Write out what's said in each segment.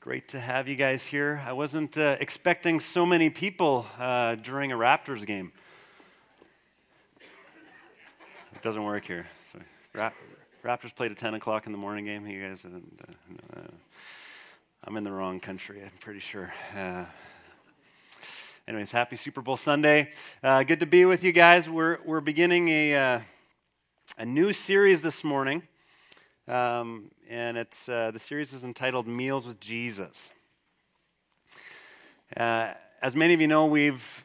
Great to have you guys here. I wasn't uh, expecting so many people uh, during a Raptors game. It doesn't work here. Ra- Raptors played a 10 o'clock in the morning game. You guys, uh, uh I'm in the wrong country, I'm pretty sure. Uh, anyways, happy Super Bowl Sunday. Uh, good to be with you guys. We're, we're beginning a, a new series this morning. Um, and it's, uh, the series is entitled Meals with Jesus. Uh, as many of you know, we've,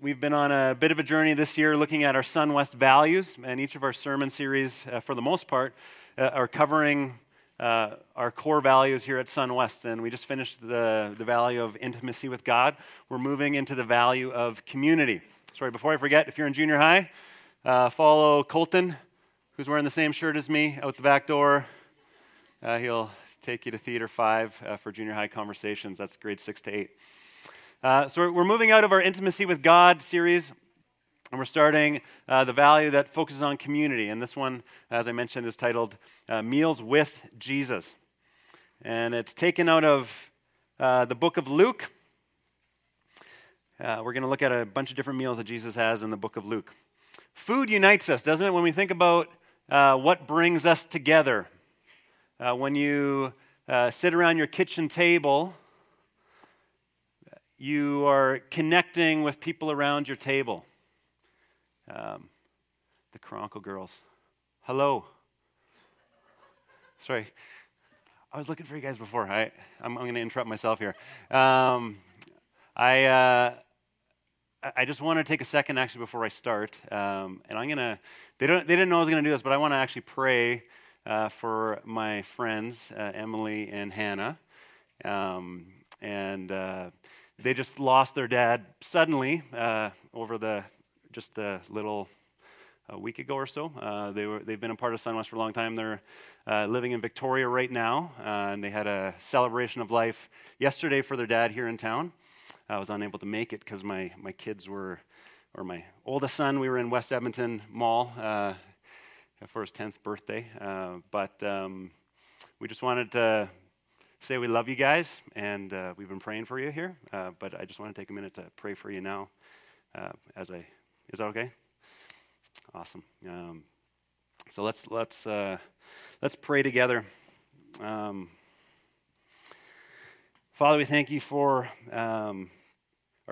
we've been on a bit of a journey this year looking at our Sun West values, and each of our sermon series, uh, for the most part, uh, are covering uh, our core values here at Sun West. And we just finished the, the value of intimacy with God. We're moving into the value of community. Sorry, before I forget, if you're in junior high, uh, follow Colton who's wearing the same shirt as me out the back door. Uh, he'll take you to Theater 5 uh, for junior high conversations. That's grade 6 to 8. Uh, so we're moving out of our Intimacy with God series, and we're starting uh, the value that focuses on community. And this one, as I mentioned, is titled uh, Meals with Jesus. And it's taken out of uh, the book of Luke. we're going to look at a bunch of different meals that Jesus has in the book of Luke. Food unites us, doesn't it? When we think about what brings us together, uh, when you uh, sit around your kitchen table, you are connecting with people around your table. Um, the Chronicle girls. Hello. Sorry. I was looking for you guys before. I, I'm, I'm going to interrupt myself here. Um, I, uh, I just want to take a second actually before I start. Um, and I'm going to, they, don't, they didn't know I was going to do this, but I want to actually pray uh, for my friends, uh, Emily and Hannah. Um, and uh, they just lost their dad suddenly uh, over the just a little a week ago or so. Uh, they were, they've been a part of Sunwest for a long time. They're uh, living in Victoria right now, and they had a celebration of life yesterday for their dad here in town. I was unable to make it because my, my kids were, or my oldest son, we were in West Edmonton Mall for his 10th birthday. Uh, but um, we just wanted to say we love you guys, and uh, we've been praying for you here. Uh, but I just want to take a minute to pray for you now. Uh, as I, is that okay? Awesome. Um, so let's let's uh, let's pray together. Um, Father, we thank you for um,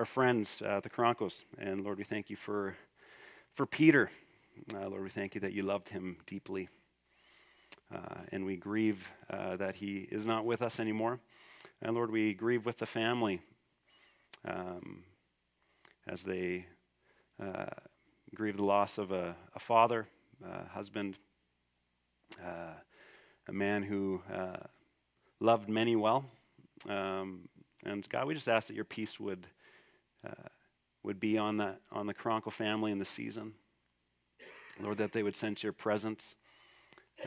our friends, uh, the Kronkos, and Lord, we thank you for for Peter. Uh, Lord, we thank you that you loved him deeply. Uh, and we grieve uh, that he is not with us anymore. And Lord, we grieve with the family um, as they uh, grieve the loss of a, a father, a husband, uh, a man who loved many well. Um, and God, we just ask that your peace would would be on the on the Cronkel family in the season. Lord, that they would sense your presence.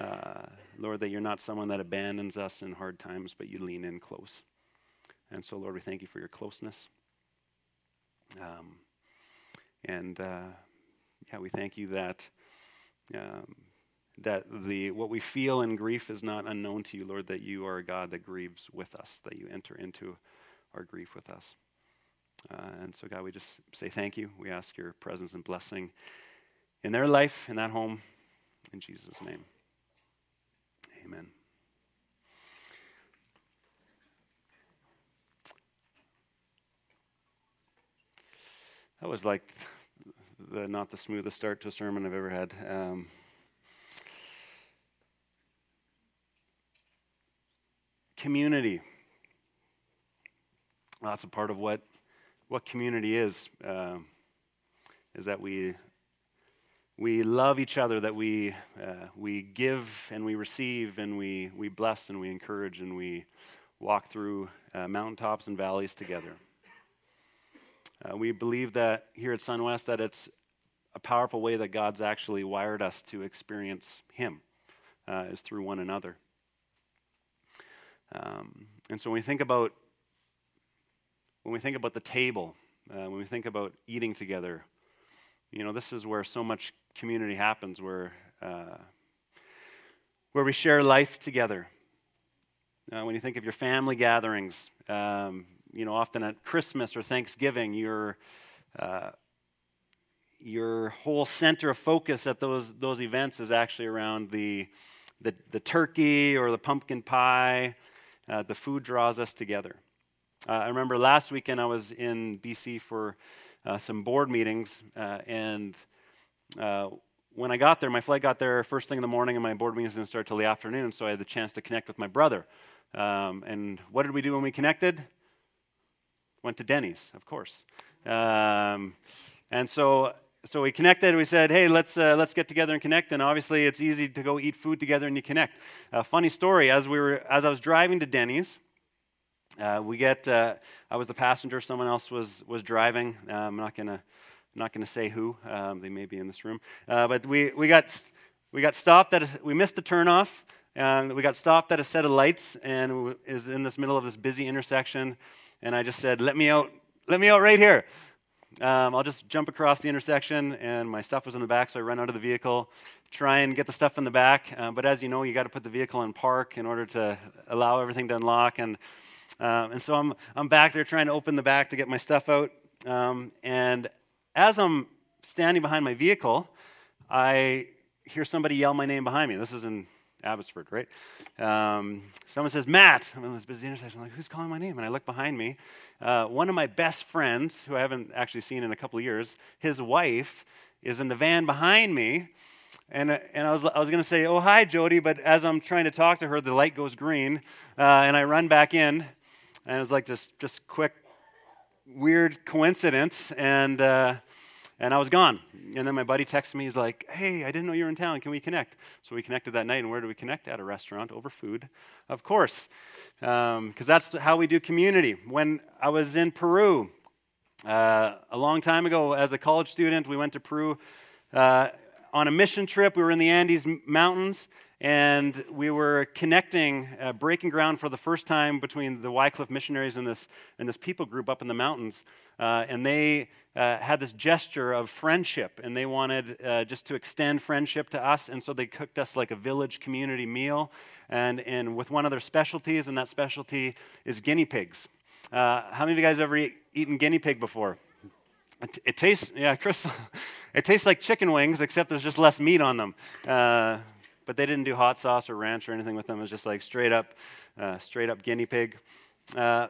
Uh, Lord, that you're not someone that abandons us in hard times, but you lean in close. And so, Lord, we thank you for your closeness. Um, and uh, yeah, we thank you that um, that the what we feel in grief is not unknown to you, Lord. That you are a God that grieves with us, that you enter into our grief with us. Uh, and so, God, we just say thank you. We ask your presence and blessing in their life, in that home, in Jesus' name. Amen. That was like the not the smoothest start to a sermon I've ever had. Um, community. Well, that's a part of what what community is. Uh, is that we we love each other, that we, uh, we give and we receive and we, we bless and we encourage and we walk through uh, mountaintops and valleys together. Uh, we believe that here at SunWest that it's a powerful way that God's actually wired us to experience Him uh, is through one another. Um, and so when we think about when we think about the table, uh, when we think about eating together, you know, this is where so much community happens, where, uh, where we share life together. Uh, when you think of your family gatherings, um, you know, often at Christmas or Thanksgiving, your uh, your whole center of focus at those those events is actually around the the, the turkey or the pumpkin pie. Uh, the food draws us together. Uh, I remember last weekend I was in BC for uh, some board meetings, uh, and uh, when I got there, my flight got there first thing in the morning, and my board meeting was going to start till the afternoon, so I had the chance to connect with my brother. Um, and what did we do when we connected? Went to Denny's, of course. Um, and so so we connected. We said, "Hey, let's uh, let's get together and connect." And obviously, it's easy to go eat food together and you connect. A funny story: as we were as I was driving to Denny's, uh, we get. Uh, I was the passenger. Someone else was was driving. Uh, I'm not gonna not gonna say who. Um, they may be in this room. Uh, but we we got we got stopped at. A, we missed the turnoff. And we got stopped at a set of lights, and is in this middle of this busy intersection. And I just said, "Let me out! Let me out right here!" Um, I'll just jump across the intersection, and my stuff was in the back, so I run out of the vehicle, try and get the stuff in the back. Uh, but as you know, you got to put the vehicle in park in order to allow everything to unlock. And, um, and so I'm, I'm back there trying to open the back to get my stuff out. Um, and as I'm standing behind my vehicle, I hear somebody yell my name behind me. This is in Abbotsford, right? Um, someone says, Matt. I'm in this busy intersection. I'm like, who's calling my name? And I look behind me. Uh, one of my best friends, who I haven't actually seen in a couple of years, his wife is in the van behind me. And, uh, and I was, I was going to say, oh, hi, Jody. But as I'm trying to talk to her, the light goes green. Uh, and I run back in. And it was like just, just quick, weird coincidence. And, uh, and I was gone. And then my buddy texted me. He's like, "Hey, I didn't know you were in town. Can we connect?" So we connected that night. And where do we connect? At a restaurant over food, of course, because um, that's how we do community. When I was in Peru uh, a long time ago, as a college student, we went to Peru uh, on a mission trip. We were in the Andes Mountains, and we were connecting, uh, breaking ground for the first time between the Wycliffe missionaries and this, and this people group up in the mountains. Uh, and they uh, had this gesture of friendship, and they wanted uh, just to extend friendship to us. And so they cooked us like a village community meal, and, and with one of their specialties, and that specialty is guinea pigs. Uh, how many of you guys have ever eat, eaten guinea pig before? It, it tastes, yeah, Chris, it tastes like chicken wings, except there's just less meat on them. But they didn't do hot sauce or ranch or anything with them. It was just like straight up, uh, straight up guinea pig. Uh,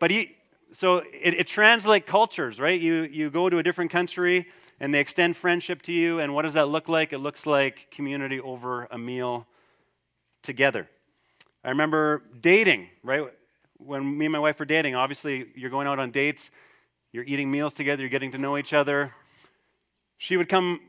but he, so it, it translates cultures, right? You, you go to a different country and they extend friendship to you. And what does that look like? It looks like community over a meal together. I remember dating, right? When me and my wife were dating, obviously you're going out on dates, you're eating meals together, you're getting to know each other. She would come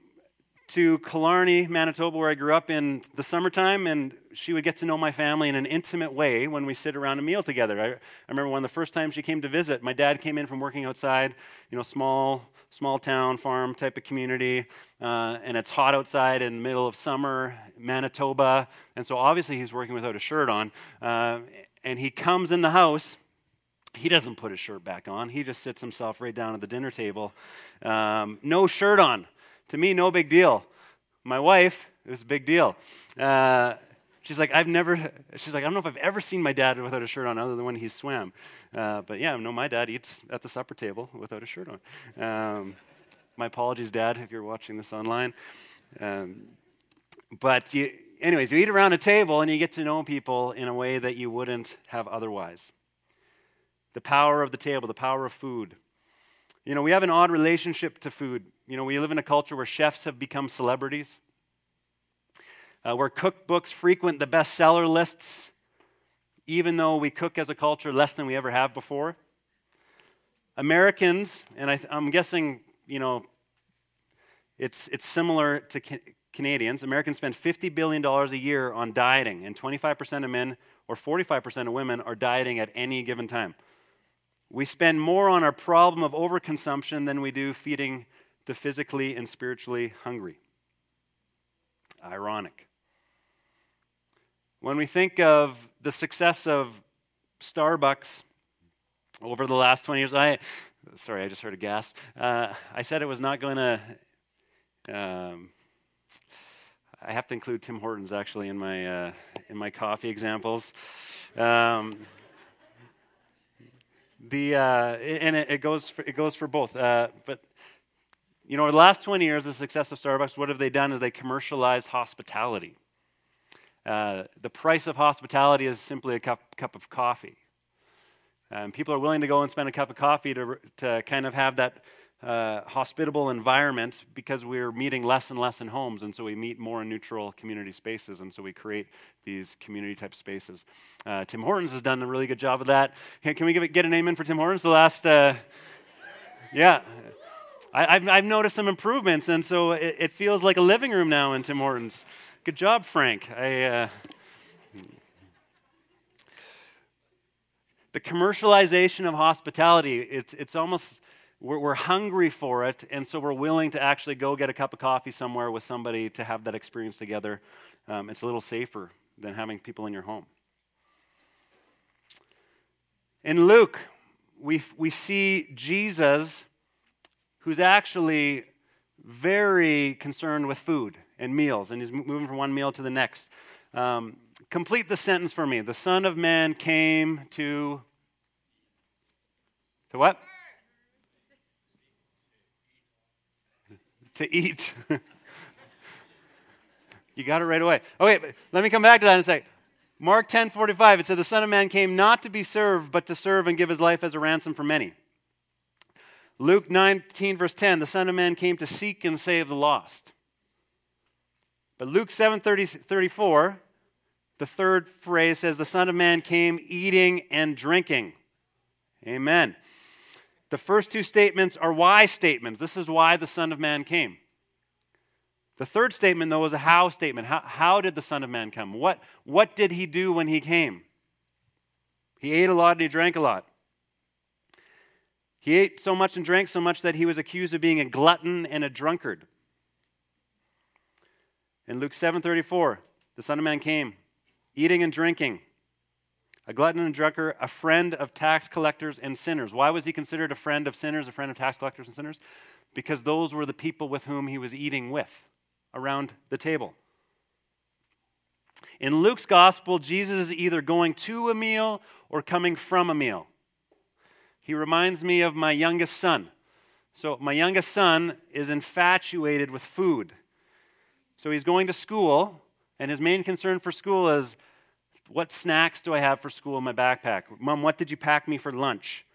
to Killarney, Manitoba, where I grew up in the summertime, and she would get to know my family in an intimate way when we sit around a meal together. I, I remember one of the first times she came to visit, my dad came in from working outside, you know, small, small town, farm type of community, uh, and it's hot outside in the middle of summer, Manitoba, and so obviously he's working without a shirt on, uh, and he comes in the house. He doesn't put his shirt back on. He just sits himself right down at the dinner table. Um, no shirt on to me, no big deal. My wife, it was a big deal. Uh, she's like, I've never, she's like, I don't know if I've ever seen my dad without a shirt on other than when he swam. Uh, but yeah, no, my dad eats at the supper table without a shirt on. Um, my apologies, Dad, if you're watching this online. Um, but you, anyways, you eat around a table and you get to know people in a way that you wouldn't have otherwise. The power of the table, the power of food. You know, we have an odd relationship to food. You know, we live in a culture where chefs have become celebrities, uh, where cookbooks frequent the bestseller lists, even though we cook as a culture less than we ever have before. Americans, and I, am guessing, you know, it's, it's similar to ca- Canadians. Americans spend $50 billion a year on dieting, and 25% of men or 45% of women are dieting at any given time. We spend more on our problem of overconsumption than we do feeding the physically and spiritually hungry. Ironic. When we think of the success of Starbucks over the last 20 years, I, sorry, I just heard a gasp. Uh, I said it was not going to, um, I have to include Tim Hortons actually in my, uh, in my coffee examples. Um, the uh, and it, it, goes for, it goes for both. Uh, but you know, over the last 20 years, the success of Starbucks, what have they done? Is they commercialized hospitality. Uh, the price of hospitality is simply a cup, cup of coffee. Um, people are willing to go and spend a cup of coffee to, to kind of have that uh, hospitable environment because we're meeting less and less in homes, and so we meet more in neutral community spaces, and so we create these community type spaces. Uh, Tim Hortons has done a really good job of that. Can we give it, get a name in for Tim Hortons? The last, uh, yeah. I, have I've noticed some improvements, and so it, it, feels like a living room now in Tim Hortons. Good job, Frank. I, uh, the commercialization of hospitality, it's, it's almost we're, we're hungry for it, and so we're willing to actually go get a cup of coffee somewhere with somebody to have that experience together. Um, it's a little safer than having people in your home. In Luke, we, we see Jesus, who's actually very concerned with food and meals, and he's moving from one meal to the next. Um, complete the sentence for me. The Son of Man came to. To what? To eat. you got it right away. Okay, let me come back to that and say, Mark 10 45, it said, The Son of Man came not to be served, but to serve and give his life as a ransom for many. Luke 19, verse 10, the Son of Man came to seek and save the lost. But Luke 7 30, 34, the third phrase says, The Son of Man came eating and drinking. Amen. The first two statements are why statements. This is why the Son of Man came. The third statement, though, is a how statement. How, how did the Son of Man come? What, what did he do when he came? He ate a lot and he drank a lot. He ate so much and drank so much that he was accused of being a glutton and a drunkard. In Luke 7:34, the Son of Man came, eating and drinking a glutton and drunkard, a friend of tax collectors and sinners. Why was he considered a friend of sinners, a friend of tax collectors and sinners? Because those were the people with whom he was eating with around the table. In Luke's gospel, Jesus is either going to a meal or coming from a meal. He reminds me of my youngest son. So, my youngest son is infatuated with food. So, he's going to school, and his main concern for school is what snacks do I have for school in my backpack? Mom, what did you pack me for lunch?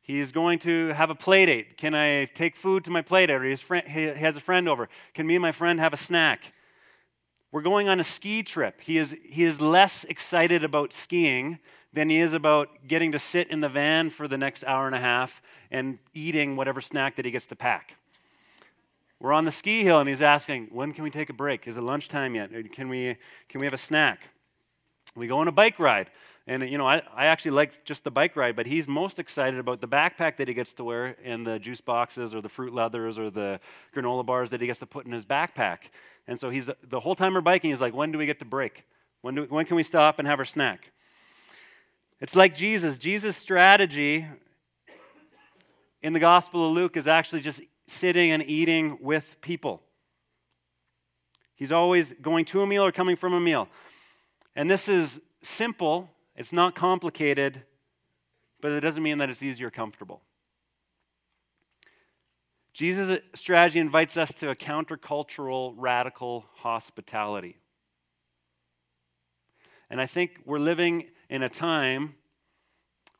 He's going to have a play date. Can I take food to my play date? Or his friend, he has a friend over. Can me and my friend have a snack? We're going on a ski trip. He is, he is less excited about skiing than he is about getting to sit in the van for the next hour and a half and eating whatever snack that he gets to pack. We're on the ski hill and he's asking, when can we take a break? Is it lunchtime yet? Can we, can we have a snack? We go on a bike ride. And, you know, I, I actually like just the bike ride, but he's most excited about the backpack that he gets to wear and the juice boxes or the fruit leathers or the granola bars that he gets to put in his backpack. And so he's the whole time we're biking, he's like, when do we get to break? When, do, when can we stop and have our snack? It's like Jesus. Jesus' strategy in the Gospel of Luke is actually just sitting and eating with people. He's always going to a meal or coming from a meal. And this is simple, it's not complicated, but it doesn't mean that it's easy or comfortable. Jesus' strategy invites us to a countercultural, radical hospitality. And I think we're living in a time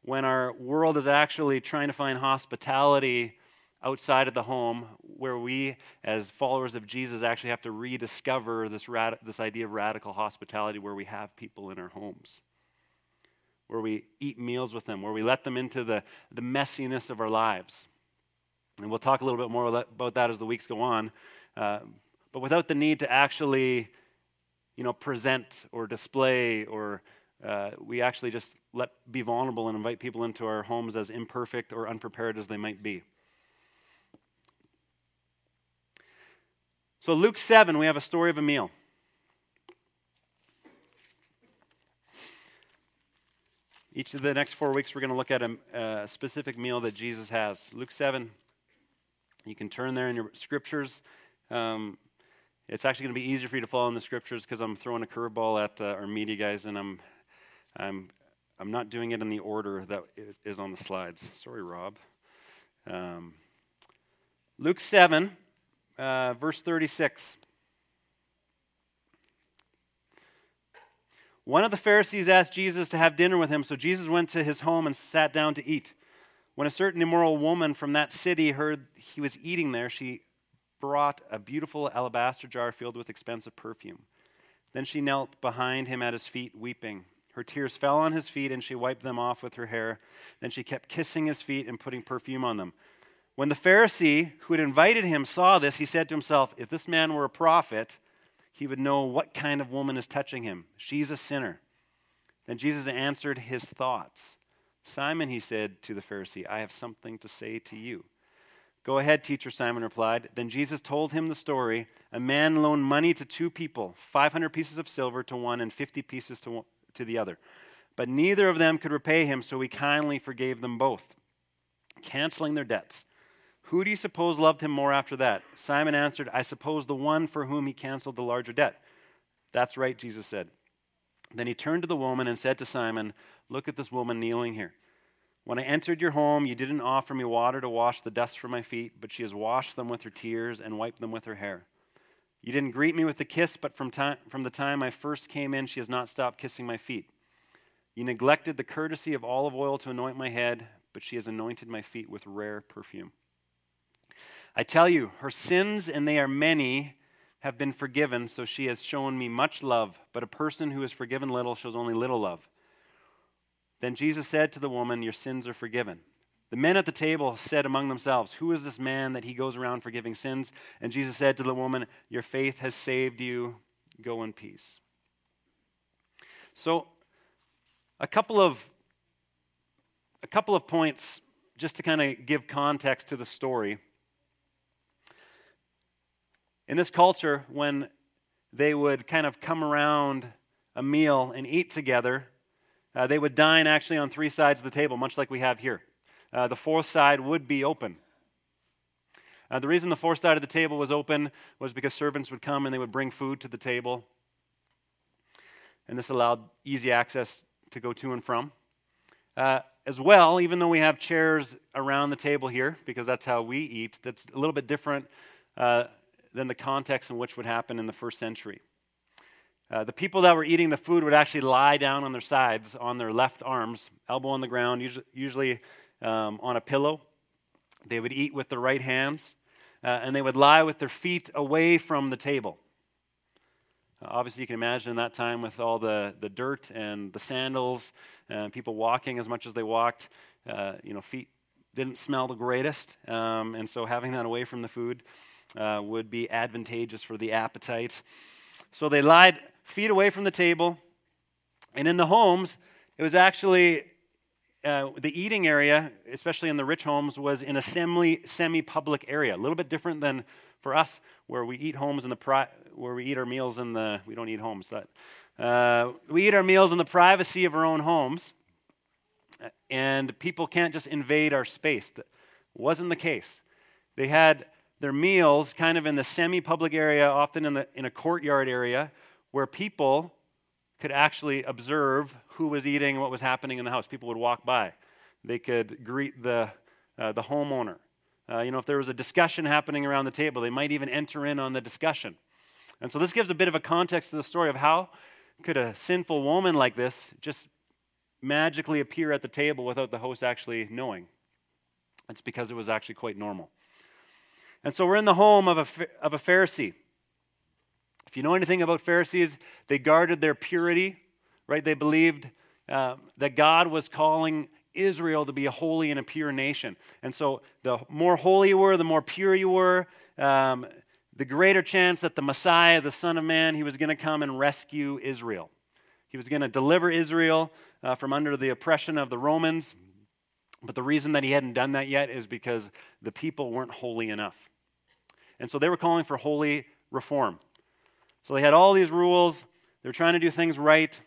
when our world is actually trying to find hospitality outside of the home where we, as followers of Jesus, actually have to rediscover this, rad- this idea of radical hospitality where we have people in our homes, where we eat meals with them, where we let them into the, the messiness of our lives. And we'll talk a little bit more about that as the weeks go on. Uh, but without the need to actually, you know, present or display or uh, we actually just let be vulnerable and invite people into our homes as imperfect or unprepared as they might be. So, Luke 7, we have a story of a meal. Each of the next four weeks, we're going to look at a, a, specific meal that Jesus has. Luke 7, you can turn there in your scriptures. Um, it's actually going to be easier for you to follow in the scriptures because I'm throwing a curveball at uh, our media guys, and I'm, I'm I'm not doing it in the order that is on the slides. Sorry, Rob. Um, Luke 7, uh, verse 36. One of the Pharisees asked Jesus to have dinner with him, so Jesus went to his home and sat down to eat. When a certain immoral woman from that city heard he was eating there, she brought a beautiful alabaster jar filled with expensive perfume. Then she knelt behind him at his feet, weeping. Her tears fell on his feet, and she wiped them off with her hair. Then she kept kissing his feet and putting perfume on them. When the Pharisee who had invited him saw this, he said to himself, If this man were a prophet, he would know what kind of woman is touching him. She's a sinner. Then Jesus answered his thoughts. Simon, he said to the Pharisee, I have something to say to you. Go ahead, teacher, Simon replied. Then Jesus told him the story. A man loaned money to two people 500 pieces of silver to one and 50 pieces to, one, to the other. But neither of them could repay him, so he kindly forgave them both, canceling their debts. Who do you suppose loved him more after that? Simon answered, I suppose the one for whom he canceled the larger debt. That's right, Jesus said. Then he turned to the woman and said to Simon, Look at this woman kneeling here. When I entered your home, you didn't offer me water to wash the dust from my feet, but she has washed them with her tears and wiped them with her hair. You didn't greet me with a kiss, but from, time, from the time I first came in, she has not stopped kissing my feet. You neglected the courtesy of olive oil to anoint my head, but she has anointed my feet with rare perfume. I tell you, her sins, and they are many, have been forgiven, so she has shown me much love. But a person who is forgiven little shows only little love. Then Jesus said to the woman, Your sins are forgiven. The men at the table said among themselves, Who is this man that he goes around forgiving sins? And Jesus said to the woman, Your faith has saved you. Go in peace. So, a couple of a couple of points just to kind of give context to the story. In this culture, when they would kind of come around a meal and eat together, uh, they would dine actually on three sides of the table, much like we have here. Uh, the fourth side would be open. Uh, the reason the fourth side of the table was open was because servants would come and they would bring food to the table. And this allowed easy access to go to and from. Uh, as well, even though we have chairs around the table here, because that's how we eat, that's a little bit different uh, than the context in which would happen in the first century. Uh, the people that were eating the food would actually lie down on their sides, on their left arms, elbow on the ground, usually, usually um, on a pillow. They would eat with their right hands, uh, and they would lie with their feet away from the table. Uh, obviously, you can imagine in that time with all the, the dirt and the sandals, and people walking as much as they walked, uh, you know, feet didn't smell the greatest, um, and so having that away from the food uh, would be advantageous for the appetite. So they lied feet away from the table. And in the homes, it was actually uh, the eating area, especially in the rich homes, was in a semi public area. A little bit different than for us, where we eat homes in the pri- where we eat our meals in the we don't eat homes. That uh, we eat our meals in the privacy of our own homes, and people can't just invade our space. That wasn't the case. They had their meals kind of in the semi public area, often in, the, in a courtyard area, where people could actually observe who was eating and what was happening in the house. People would walk by, they could greet the, uh, the homeowner. Uh, you know, if there was a discussion happening around the table, they might even enter in on the discussion. And so this gives a bit of a context to the story of how could a sinful woman like this just magically appear at the table without the host actually knowing? It's because it was actually quite normal. And so we're in the home of a, of a Pharisee. If you know anything about Pharisees, they guarded their purity, right? They believed uh, that God was calling Israel to be a holy and a pure nation. And so the more holy you were, the more pure you were, um, the greater chance that the Messiah, the Son of Man, he was going to come and rescue Israel. He was going to deliver Israel uh, from under the oppression of the Romans. But the reason that he hadn't done that yet is because the people weren't holy enough. And so they were calling for holy reform. So they had all these rules, they were trying to do things right.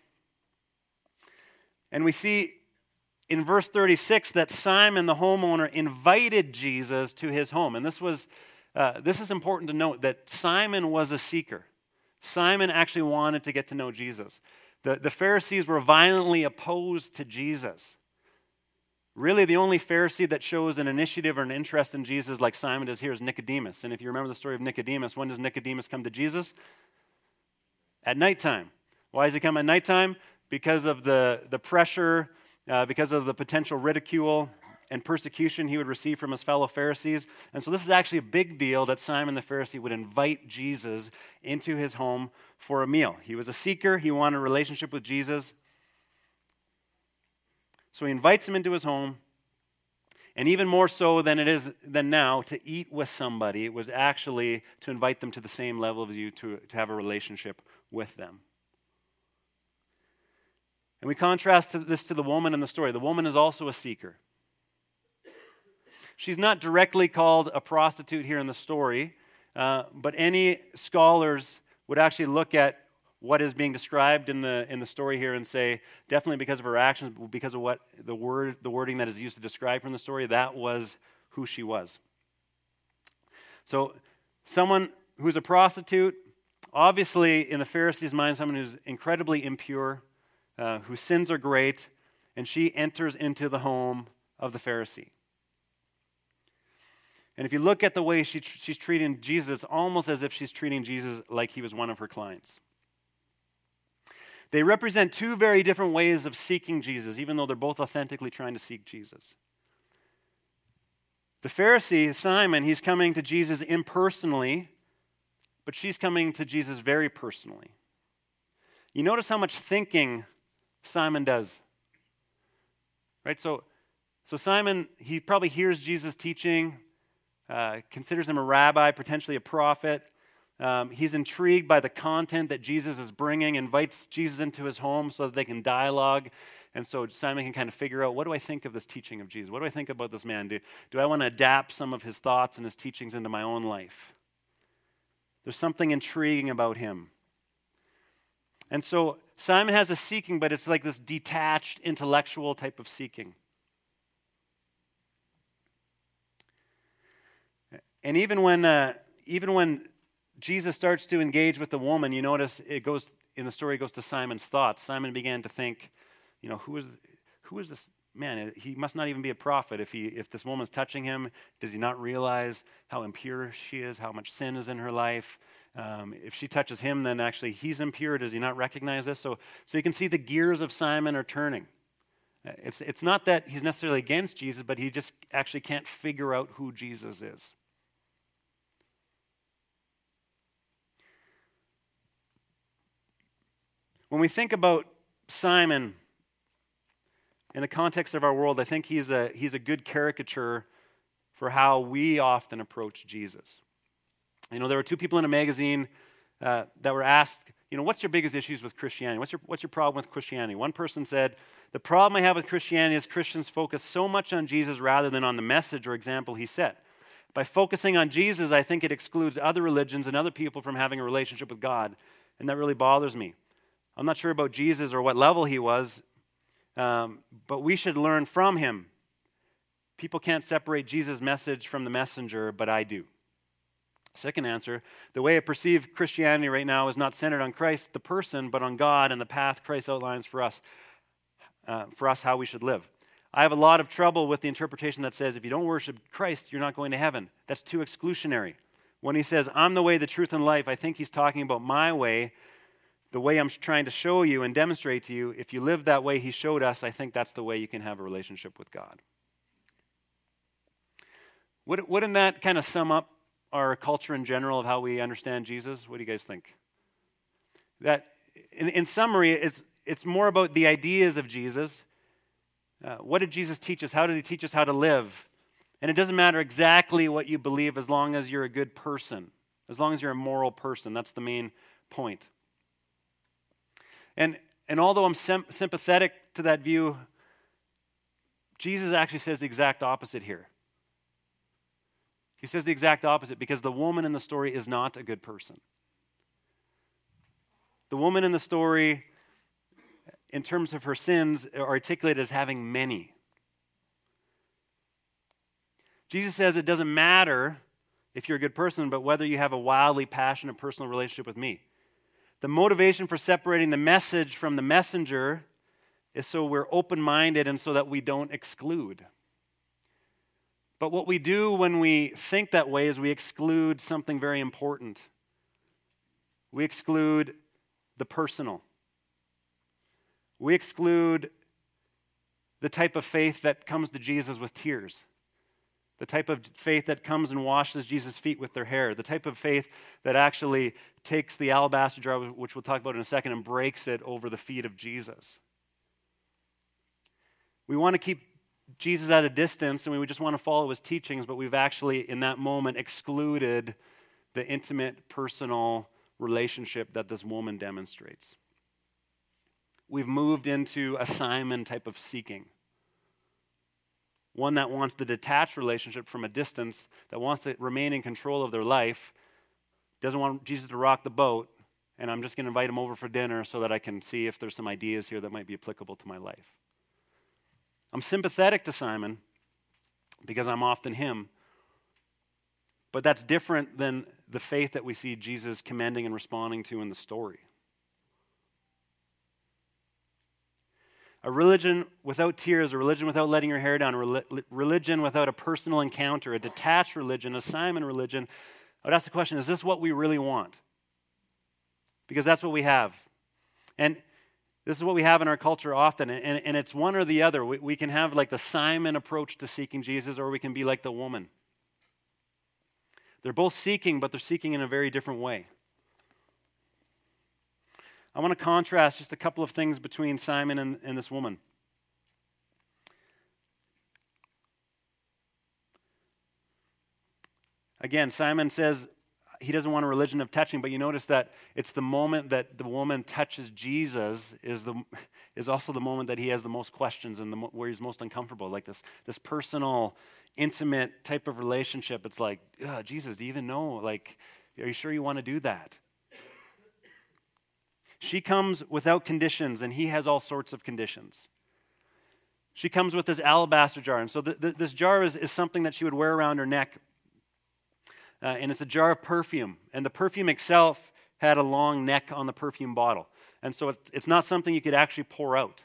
And we see in verse 36 that Simon, the homeowner, invited Jesus to his home. And this was uh, this is important to note that Simon was a seeker. Simon actually wanted to get to know Jesus. The, the Pharisees were violently opposed to Jesus. Really, the only Pharisee that shows an initiative or an interest in Jesus, like Simon does here, is Nicodemus. And if you remember the story of Nicodemus, when does Nicodemus come to Jesus? At nighttime. Why does he come at nighttime? Because of the, the pressure, uh, because of the potential ridicule and persecution he would receive from his fellow Pharisees. And so, this is actually a big deal that Simon the Pharisee would invite Jesus into his home for a meal. He was a seeker, he wanted a relationship with Jesus. So he invites him into his home. And even more so than it is than now, to eat with somebody was actually to invite them to the same level of you, to, to have a relationship with them. And we contrast this to the woman in the story. The woman is also a seeker. She's not directly called a prostitute here in the story, uh, but any scholars would actually look at what is being described in the, in the story here and say, definitely because of her actions, because of what the, word, the wording that is used to describe from the story, that was who she was. So, someone who's a prostitute, obviously in the Pharisees' mind, someone who's incredibly impure, uh, whose sins are great, and she enters into the home of the Pharisee. And if you look at the way she, she's treating Jesus, almost as if she's treating Jesus like he was one of her clients. They represent two very different ways of seeking Jesus, even though they're both authentically trying to seek Jesus. The Pharisee, Simon, he's coming to Jesus impersonally, but she's coming to Jesus very personally. You notice how much thinking Simon does. Right? So, so Simon, he probably hears Jesus teaching, uh, considers him a rabbi, potentially a prophet. Um, he's intrigued by the content that Jesus is bringing, invites Jesus into his home so that they can dialogue. And so Simon can kind of figure out what do I think of this teaching of Jesus? What do I think about this man? Do, do I want to adapt some of his thoughts and his teachings into my own life? There's something intriguing about him. And so Simon has a seeking, but it's like this detached, intellectual type of seeking. And even when, uh, even when Jesus starts to engage with the woman, you notice it goes in the story, goes to Simon's thoughts. Simon began to think, you know, who is, who is this man? He must not even be a prophet. If, he, if this woman's touching him, does he not realize how impure she is, how much sin is in her life? Um, if she touches him, then actually he's impure. Does he not recognize this? So, so you can see the gears of Simon are turning. It's, it's not that he's necessarily against Jesus, but he just actually can't figure out who Jesus is. When we think about Simon in the context of our world, I think he's a, he's a good caricature for how we often approach Jesus. You know, there were two people in a magazine uh, that were asked, you know, what's your biggest issues with Christianity? What's your, what's your problem with Christianity? One person said, the problem I have with Christianity is Christians focus so much on Jesus rather than on the message or example he set. By focusing on Jesus, I think it excludes other religions and other people from having a relationship with God, and that really bothers me. I'm not sure about Jesus or what level he was, um, but we should learn from him. People can't separate Jesus' message from the messenger, but I do. Second answer the way I perceive Christianity right now is not centered on Christ, the person, but on God and the path Christ outlines for us, uh, for us how we should live. I have a lot of trouble with the interpretation that says if you don't worship Christ, you're not going to heaven. That's too exclusionary. When he says, I'm the way, the truth, and life, I think he's talking about my way, the way I'm trying to show you and demonstrate to you, if you live that way He showed us, I think that's the way you can have a relationship with God. Wouldn't that kind of sum up our culture in general of how we understand Jesus? What do you guys think? That, in, in summary, it's, it's more about the ideas of Jesus. Uh, what did Jesus teach us? How did He teach us how to live? And it doesn't matter exactly what you believe as long as you're a good person, as long as you're a moral person. That's the main point. And, and although I'm sympathetic to that view, Jesus actually says the exact opposite here. He says the exact opposite because the woman in the story is not a good person. The woman in the story, in terms of her sins, are articulated as having many. Jesus says it doesn't matter if you're a good person, but whether you have a wildly passionate personal relationship with me. The motivation for separating the message from the messenger is so we're open minded and so that we don't exclude. But what we do when we think that way is we exclude something very important. We exclude the personal. We exclude the type of faith that comes to Jesus with tears, the type of faith that comes and washes Jesus' feet with their hair, the type of faith that actually takes the alabaster jar, which we'll talk about in a second, and breaks it over the feet of Jesus. We want to keep Jesus at a distance and we just want to follow his teachings, but we've actually, in that moment, excluded the intimate, personal relationship that this woman demonstrates. We've moved into a Simon type of seeking. One that wants the detached relationship from a distance, that wants to remain in control of their life, doesn't want Jesus to rock the boat, and I'm just going to invite him over for dinner so that I can see if there's some ideas here that might be applicable to my life. I'm sympathetic to Simon because I'm often him. But that's different than the faith that we see Jesus commending and responding to in the story. A religion without tears, a religion without letting your hair down, a religion without a personal encounter, a detached religion, a Simon religion. I would ask the question is this what we really want? Because that's what we have. And this is what we have in our culture often, and, and it's one or the other. We, we can have like the Simon approach to seeking Jesus, or we can be like the woman. They're both seeking, but they're seeking in a very different way. I want to contrast just a couple of things between Simon and, and this woman. Again, Simon says, he doesn't want a religion of touching, but you notice that it's the moment that the woman touches Jesus is, the, is also the moment that he has the most questions and the, where he's most uncomfortable. Like this, this personal, intimate type of relationship. It's like, Jesus, do you even know? Like, are you sure you want to do that? She comes without conditions, and he has all sorts of conditions. She comes with this alabaster jar. And so this jar is, is something that she would wear around her neck uh, and it's a jar of perfume. And the perfume itself had a long neck on the perfume bottle. And so it, it's not something you could actually pour out.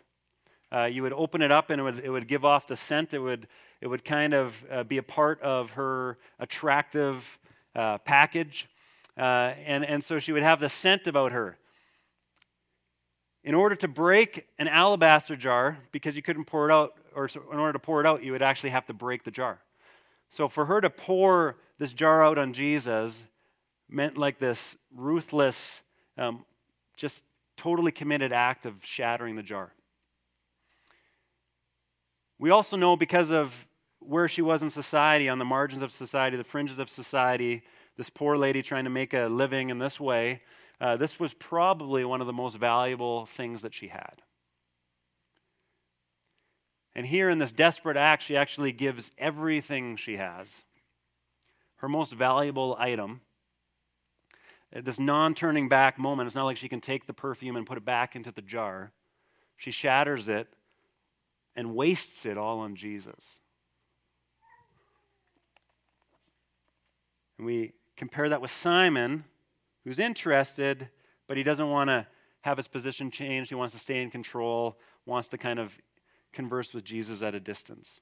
Uh, you would open it up and it would, it would give off the scent. It would, it would kind of uh, be a part of her attractive uh, package. Uh, and, and so she would have the scent about her. In order to break an alabaster jar, because you couldn't pour it out, or in order to pour it out, you would actually have to break the jar. So for her to pour this jar out on Jesus meant like this ruthless, um, just totally committed act of shattering the jar. We also know because of where she was in society, on the margins of society, the fringes of society, this poor lady trying to make a living in this way, uh, this was probably one of the most valuable things that she had. And here in this desperate act, she actually gives everything she has her most valuable item. At this non turning back moment, it's not like she can take the perfume and put it back into the jar. She shatters it and wastes it all on Jesus. And we compare that with Simon, who's interested, but he doesn't want to have his position changed. He wants to stay in control, wants to kind of converse with Jesus at a distance.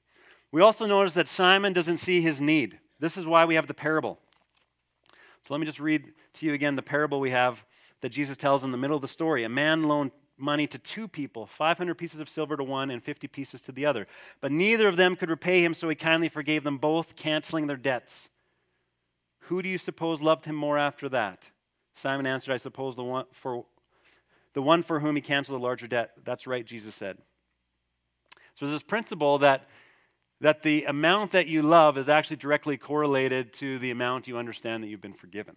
We also notice that Simon doesn't see his need. This is why we have the parable. So let me just read to you again the parable we have that Jesus tells in the middle of the story. A man loaned money to two people 500 pieces of silver to one and 50 pieces to the other. But neither of them could repay him, so he kindly forgave them both, canceling their debts. Who do you suppose loved him more after that? Simon answered, I suppose the one for the one for whom he canceled a larger debt. That's right, Jesus said. So there's this principle that that the amount that you love is actually directly correlated to the amount you understand that you've been forgiven.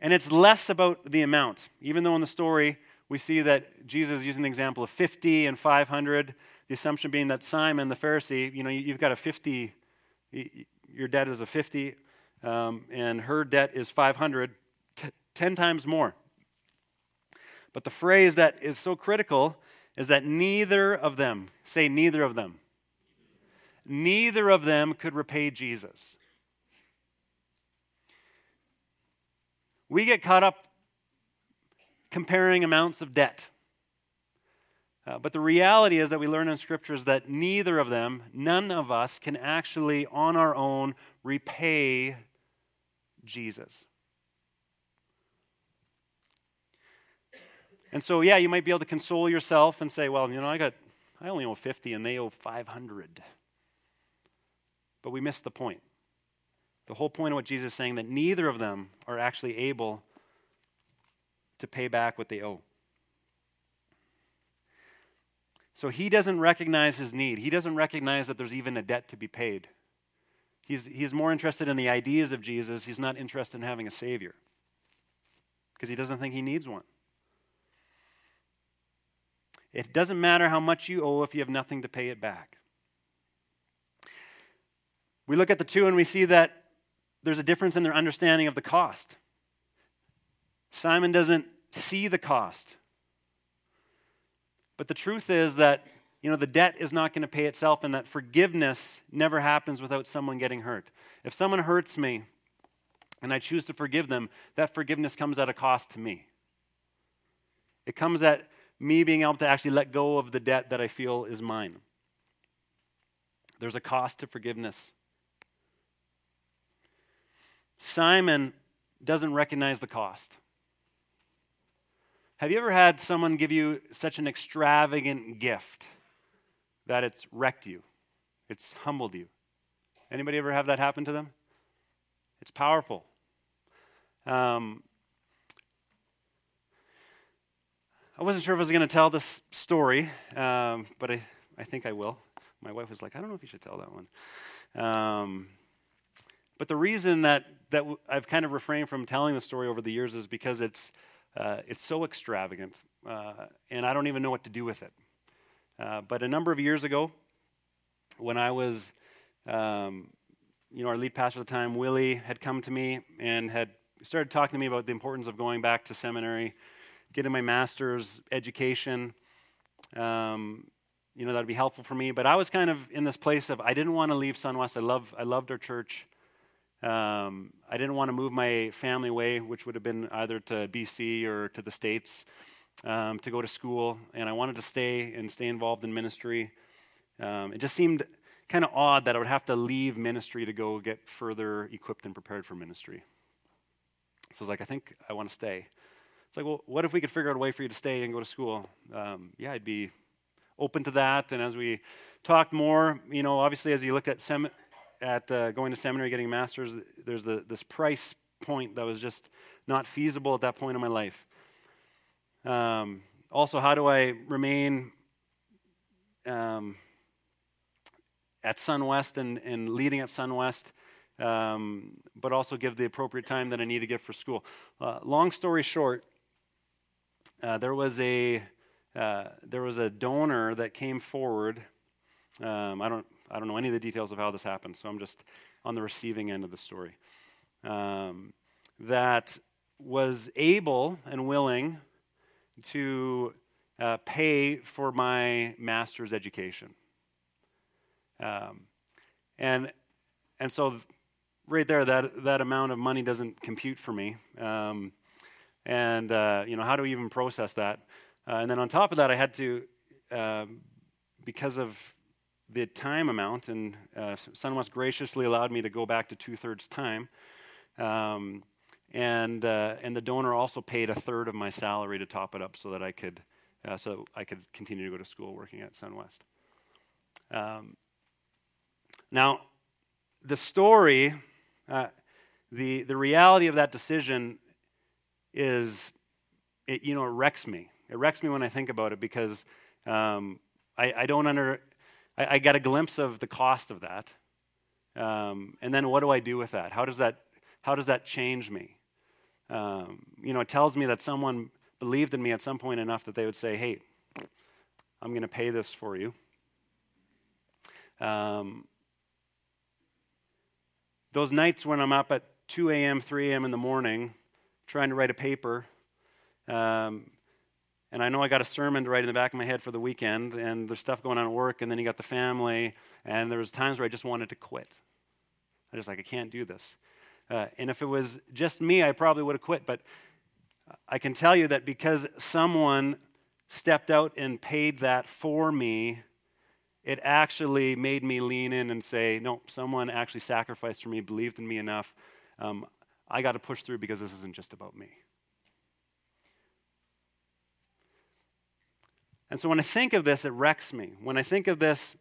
And it's less about the amount, even though in the story we see that Jesus is using the example of 50 and 500, the assumption being that Simon, the Pharisee, you know, you've got a 50, your debt is a 50, um, and her debt is 500, t- 10 times more. But the phrase that is so critical is that neither of them, say neither of them, neither of them could repay Jesus. We get caught up comparing amounts of debt. Uh, but the reality is that we learn in scriptures that neither of them, none of us, can actually on our own repay Jesus. And so, yeah, you might be able to console yourself and say, well, you know, I got, I only owe 50 and they owe 500. But we missed the point. The whole point of what Jesus is saying that neither of them are actually able to pay back what they owe. So he doesn't recognize his need. He doesn't recognize that there's even a debt to be paid. He's, he's more interested in the ideas of Jesus. He's not interested in having a Savior because he doesn't think he needs one. It doesn't matter how much you owe if you have nothing to pay it back. We look at the two and we see that there's a difference in their understanding of the cost. Simon doesn't see the cost. But the truth is that you know the debt is not going to pay itself and that forgiveness never happens without someone getting hurt. If someone hurts me and I choose to forgive them, that forgiveness comes at a cost to me. It comes at me being able to actually let go of the debt that I feel is mine. There's a cost to forgiveness. Simon doesn't recognize the cost. Have you ever had someone give you such an extravagant gift that it's wrecked you? It's humbled you. Anybody ever have that happen to them? It's powerful. Um, I wasn't sure if I was going to tell this story, um, but I, I think I will. My wife was like, I don't know if you should tell that one. Um, but the reason that, that I've kind of refrained from telling the story over the years is because it's, uh, it's so extravagant, uh, and I don't even know what to do with it. Uh, but a number of years ago, when I was, um, you know, our lead pastor at the time, Willie, had come to me and had started talking to me about the importance of going back to seminary getting my master's education. Um, you know, that'd be helpful for me. But I was kind of in this place of I didn't want to leave Sunwest. I love I loved our church. Um, I didn't want to move my family away, which would have been either to BC or to the States um, to go to school. And I wanted to stay and stay involved in ministry. Um, it just seemed kind of odd that I would have to leave ministry to go get further equipped and prepared for ministry. So I was like, I think I want to stay. It's like, well, what if we could figure out a way for you to stay and go to school? Um, yeah, I'd be open to that. And as we talked more, you know, obviously as you looked at sem- at uh, going to seminary, getting a master's, there's the, this price point that was just not feasible at that point in my life. Um, also, how do I remain um, at SunWest and, and leading at SunWest, um, but also give the appropriate time that I need to give for school? Uh, long story short, uh, there was a uh, there was a donor that came forward. Um, I don't I don't know any of the details of how this happened, so I'm just on the receiving end of the story. Um, that was able and willing to uh, pay for my master's education. Um, and and so right there that that amount of money doesn't compute for me. Um, and uh, you know how do we even process that? Uh, and then on top of that, I had to, uh, because of the time amount, and uh, SunWest graciously allowed me to go back to two thirds time. Um, and uh, and the donor also paid a third of my salary to top it up so that I could uh, so I could continue to go to school working at SunWest. Um, now, the story, uh, the the reality of that decision is, it, you know, it wrecks me. It wrecks me when I think about it because um, I, I, don't under, I, I, get a glimpse of the cost of that. Um, and then what do I do with that? How does that, how does that change me? Um, you know, it tells me that someone believed in me at some point enough that they would say, hey, I'm going to pay this for you. Um, those nights when I'm up at 2 a.m., 3 a.m. in the morning, trying to write a paper. Um, and I know I got a sermon to write in the back of my head for the weekend, and there's stuff going on at work, and then you got the family, and there was times where I just wanted to quit. I just like, I can't do this. Uh, and if it was just me, I probably would have quit. But I can tell you that because someone stepped out and paid that for me, it actually made me lean in and say, no, someone actually sacrificed for me, believed in me enough. Um, I got to push through because this isn't just about me. And so when I think of this, it wrecks me. When I think of this,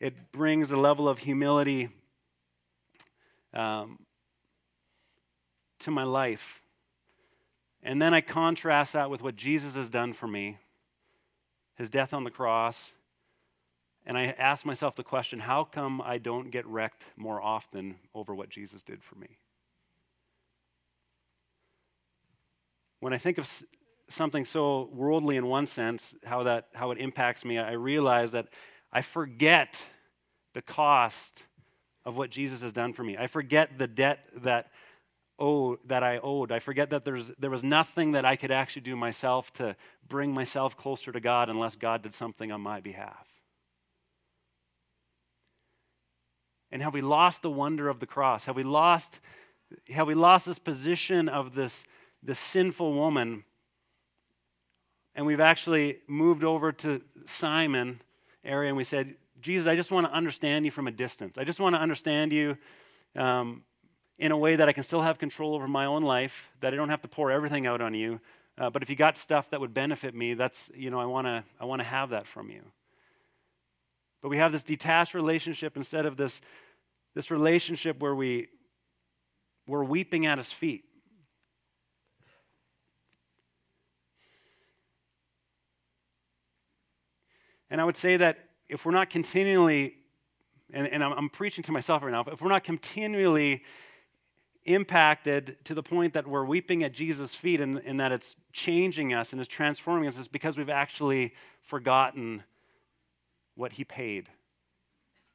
it brings a level of humility um, to my life. And then I contrast that with what Jesus has done for me his death on the cross. And I ask myself the question how come I don't get wrecked more often over what Jesus did for me? When I think of something so worldly in one sense, how, that, how it impacts me, I realize that I forget the cost of what Jesus has done for me. I forget the debt that owe, that I owed. I forget that there's, there was nothing that I could actually do myself to bring myself closer to God unless God did something on my behalf. And have we lost the wonder of the cross? Have we lost, have we lost this position of this, this sinful woman? And we've actually moved over to Simon area and we said, Jesus, I just want to understand you from a distance. I just want to understand you um, in a way that I can still have control over my own life, that I don't have to pour everything out on you. Uh, but if you got stuff that would benefit me, that's, you know, I want to I want to have that from you. But we have this detached relationship instead of this, this relationship where we, we're weeping at his feet. And I would say that if we're not continually, and, and I'm, I'm preaching to myself right now, if we're not continually impacted to the point that we're weeping at Jesus' feet and, and that it's changing us and it's transforming us it's because we've actually forgotten what he paid.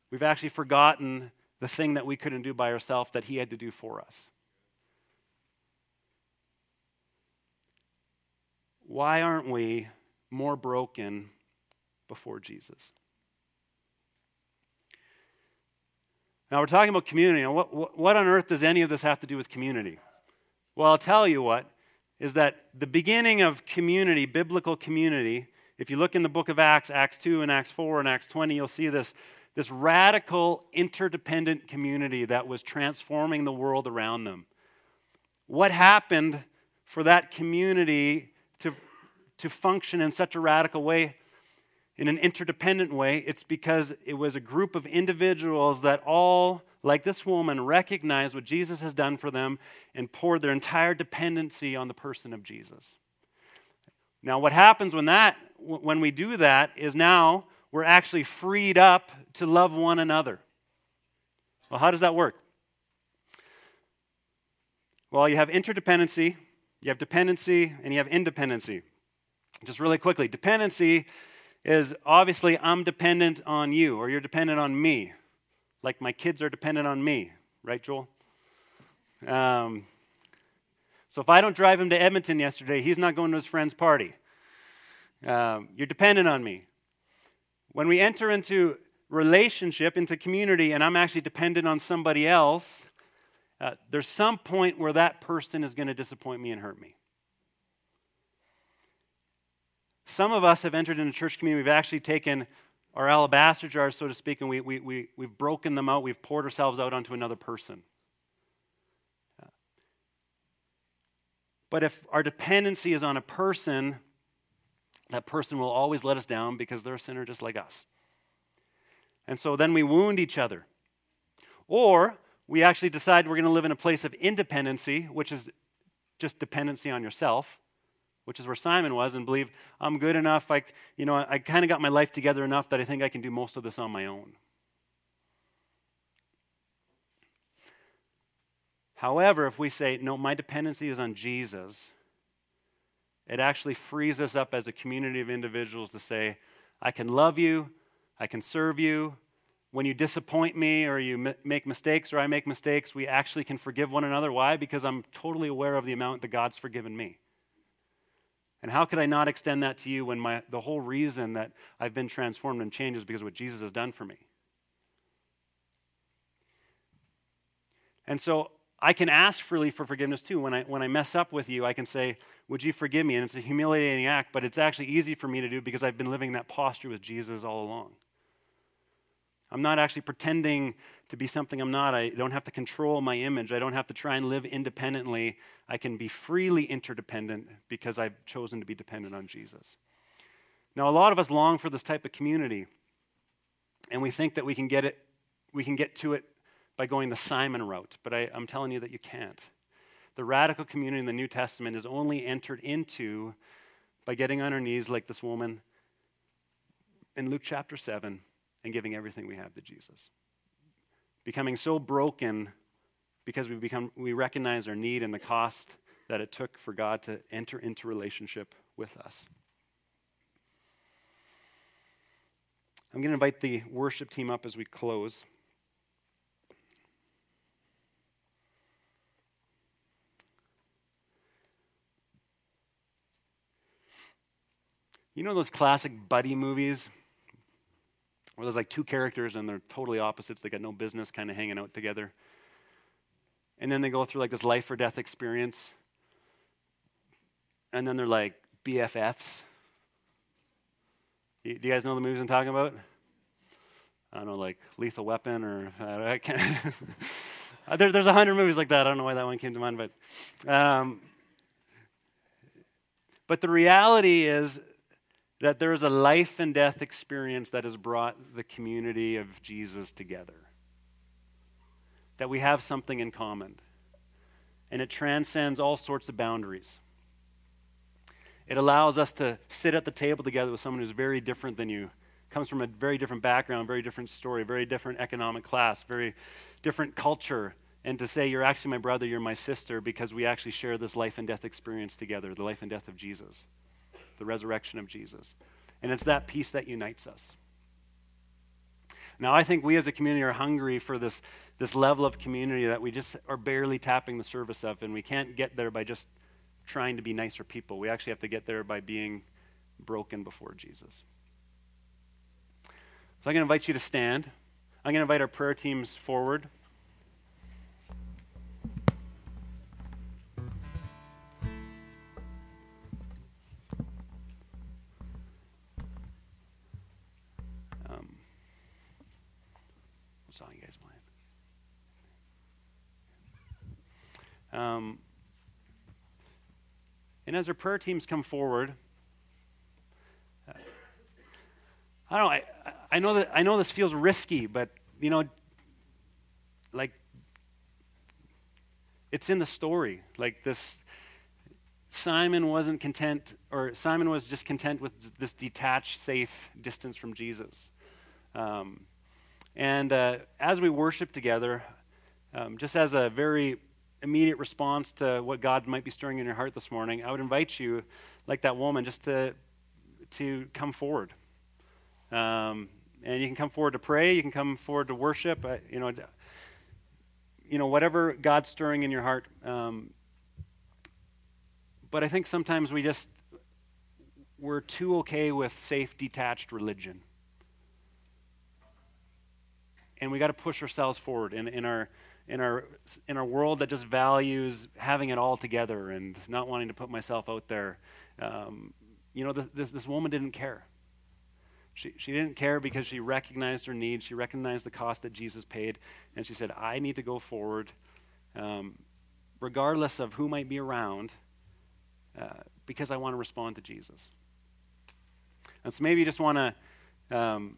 We've actually forgotten the thing that we couldn't do by ourselves that he had to do for us. Why aren't we more broken before Jesus? Now, we're talking about community. Now, what, what on earth does any of this have to do with community? Well, I'll tell you what, is that the beginning of community, biblical community, if you look in the book of Acts, Acts 2 and Acts 4 and Acts 20, you'll see this, this radical, interdependent community that was transforming the world around them. What happened for that community to, to function in such a radical way? In an interdependent way, it's because it was a group of individuals that all, like this woman, recognized what Jesus has done for them and poured their entire dependency on the person of Jesus. Now, what happens when that when we do that is now we're actually freed up to love one another. Well, how does that work? Well, you have interdependency, you have dependency, and you have independency. Just really quickly, dependency is obviously I'm dependent on you or you're dependent on me, like my kids are dependent on me, right, Joel? Um, so if I don't drive him to Edmonton yesterday, he's not going to his friend's party. Um, you're dependent on me. When we enter into relationship, into community, and I'm actually dependent on somebody else, uh, there's some point where that person is going to disappoint me and hurt me. Some of us have entered into church community, we've actually taken our alabaster jars, so to speak, and we, we, we, we've broken them out, we've poured ourselves out onto another person. But if our dependency is on a person, that person will always let us down because they're a sinner just like us. And so then we wound each other. Or we actually decide we're going to live in a place of independency, which is just dependency on yourself which is where Simon was, and believe I'm good enough. I, you know, I kind of got my life together enough that I think I can do most of this on my own. However, if we say, no, my dependency is on Jesus, it actually frees us up as a community of individuals to say, I can love you, I can serve you. When you disappoint me or you make mistakes or I make mistakes, we actually can forgive one another. Why? Because I'm totally aware of the amount that God's forgiven me. And how could I not extend that to you when my, the whole reason that I've been transformed and changed is because of what Jesus has done for me? And so I can ask freely for forgiveness too. When I, when I mess up with you, I can say, Would you forgive me? And it's a humiliating act, but it's actually easy for me to do because I've been living that posture with Jesus all along. I'm not actually pretending to be something I'm not. I don't have to control my image. I don't have to try and live independently. I can be freely interdependent because I've chosen to be dependent on Jesus. Now, a lot of us long for this type of community, and we think that we can get it, we can get to it by going the Simon route, but I, I'm telling you that you can't. The radical community in the New Testament is only entered into by getting on our knees like this woman in Luke chapter 7 and giving everything we have to Jesus. Becoming so broken because we, become, we recognize our need and the cost that it took for God to enter into relationship with us. I'm going to invite the worship team up as we close. You know those classic buddy movies where there's like two characters and they're totally opposites. They got no business kind of hanging out together. And then they go through like this life or death experience. And then they're like BFFs. Do you guys know the movies I'm talking about? I don't know, like Lethal Weapon or uh, there, there's a hundred movies like that. I don't know why that one came to mind, but um, but the reality is that there is a life and death experience that has brought the community of Jesus together. That we have something in common. And it transcends all sorts of boundaries. It allows us to sit at the table together with someone who's very different than you, comes from a very different background, very different story, very different economic class, very different culture, and to say, You're actually my brother, you're my sister, because we actually share this life and death experience together, the life and death of Jesus the resurrection of Jesus. And it's that peace that unites us. Now, I think we as a community are hungry for this, this level of community that we just are barely tapping the surface of, and we can't get there by just trying to be nicer people. We actually have to get there by being broken before Jesus. So I'm going to invite you to stand. I'm going to invite our prayer teams forward. Um, and as our prayer teams come forward, I don't know. I, I know that I know this feels risky, but you know, like it's in the story. Like this, Simon wasn't content, or Simon was just content with this detached, safe distance from Jesus. Um, and uh, as we worship together, um, just as a very immediate response to what God might be stirring in your heart this morning, I would invite you, like that woman, just to, to come forward. Um, and you can come forward to pray, you can come forward to worship, uh, you know, you know, whatever God's stirring in your heart. Um, but I think sometimes we just, we're too okay with safe, detached religion. And we got to push ourselves forward in, in our in our in our world that just values having it all together and not wanting to put myself out there. Um, you know, this, this, this woman didn't care. She, she didn't care because she recognized her need. She recognized the cost that Jesus paid. And she said, I need to go forward, um, regardless of who might be around, uh, because I want to respond to Jesus. And so maybe you just want to um,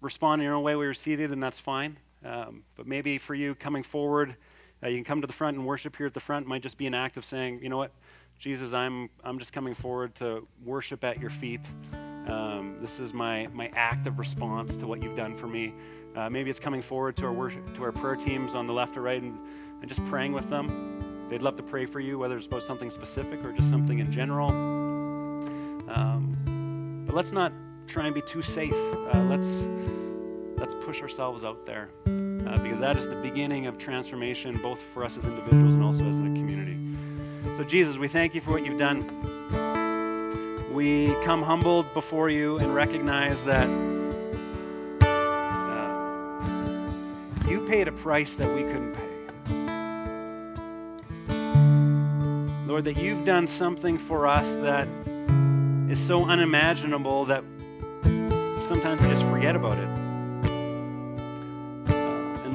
respond in your own way where you're seated, and that's fine. Um, but maybe for you coming forward, uh, you can come to the front and worship here at the front. It might just be an act of saying, you know what, Jesus, I'm, I'm just coming forward to worship at your feet. Um, this is my, my act of response to what you've done for me. Uh, maybe it's coming forward to our worship, to our prayer teams on the left or right and, and just praying with them. They'd love to pray for you, whether it's about something specific or just something in general. Um, but let's not try and be too safe. Uh, let's let's push ourselves out there uh, because that is the beginning of transformation, both for us as individuals and also as a community. So, Jesus, we thank you for what you've done. We come humbled before you and recognize that uh, you paid a price that we couldn't pay. Lord, that you've done something for us that is so unimaginable that sometimes we just forget about it.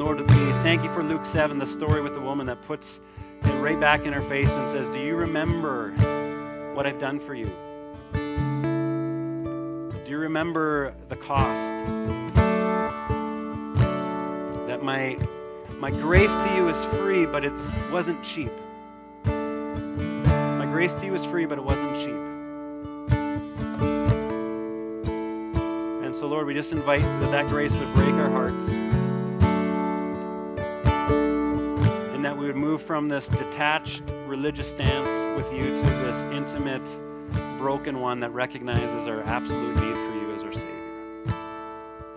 Lord, we thank you for Luke 7, the story with the woman that puts it right back in her face and says, Do you remember what I've done for you? Do you remember the cost? That my, my grace to you is free, but it wasn't cheap. My grace to you is free, but it wasn't cheap. And so, Lord, we just invite that that grace would break our hearts. We would move from this detached religious stance with you to this intimate, broken one that recognizes our absolute need for you as our Savior.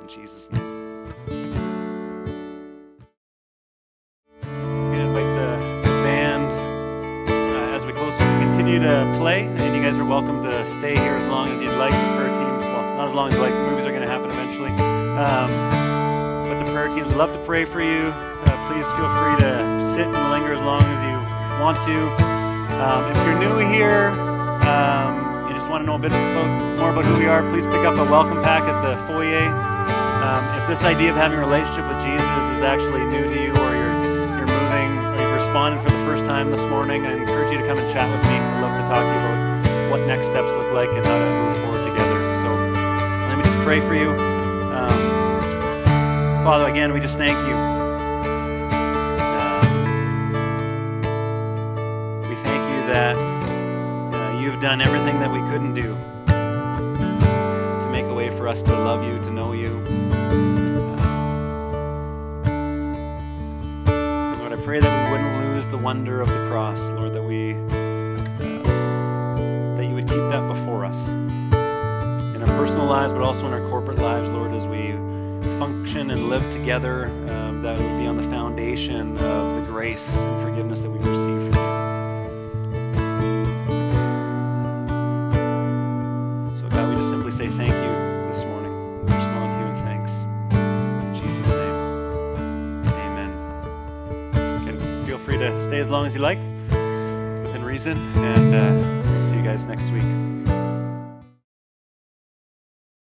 In Jesus' name. I'm gonna invite the, band uh, as we close to continue to play, and you guys are welcome to stay here as long as you'd like. The prayer teams, well, not as long as you like. Movies are going to happen eventually, um, but the prayer teams love to pray for you. Please feel free to sit and linger as long as you want to. Um, if you're new here, um, you just want to know a bit more about who we are, please pick up a welcome pack at the foyer. Um, if this idea of having a relationship with Jesus is actually new to you, or you're you're moving, or you've responded for the first time this morning, I encourage you to come and chat with me. I'd love to talk to you about what next steps look like and how to move forward together. So let me just pray for you. Um, Father, again, we just thank you. Done everything that we couldn't do to make a way for us to love you, to know you. Uh, Lord, I pray that we wouldn't lose the wonder of the cross, Lord, that we uh, that you would keep that before us in our personal lives, but also in our corporate lives, Lord, as we function and live together, um, that would be on the foundation of the grace and forgiveness that we receive and uh,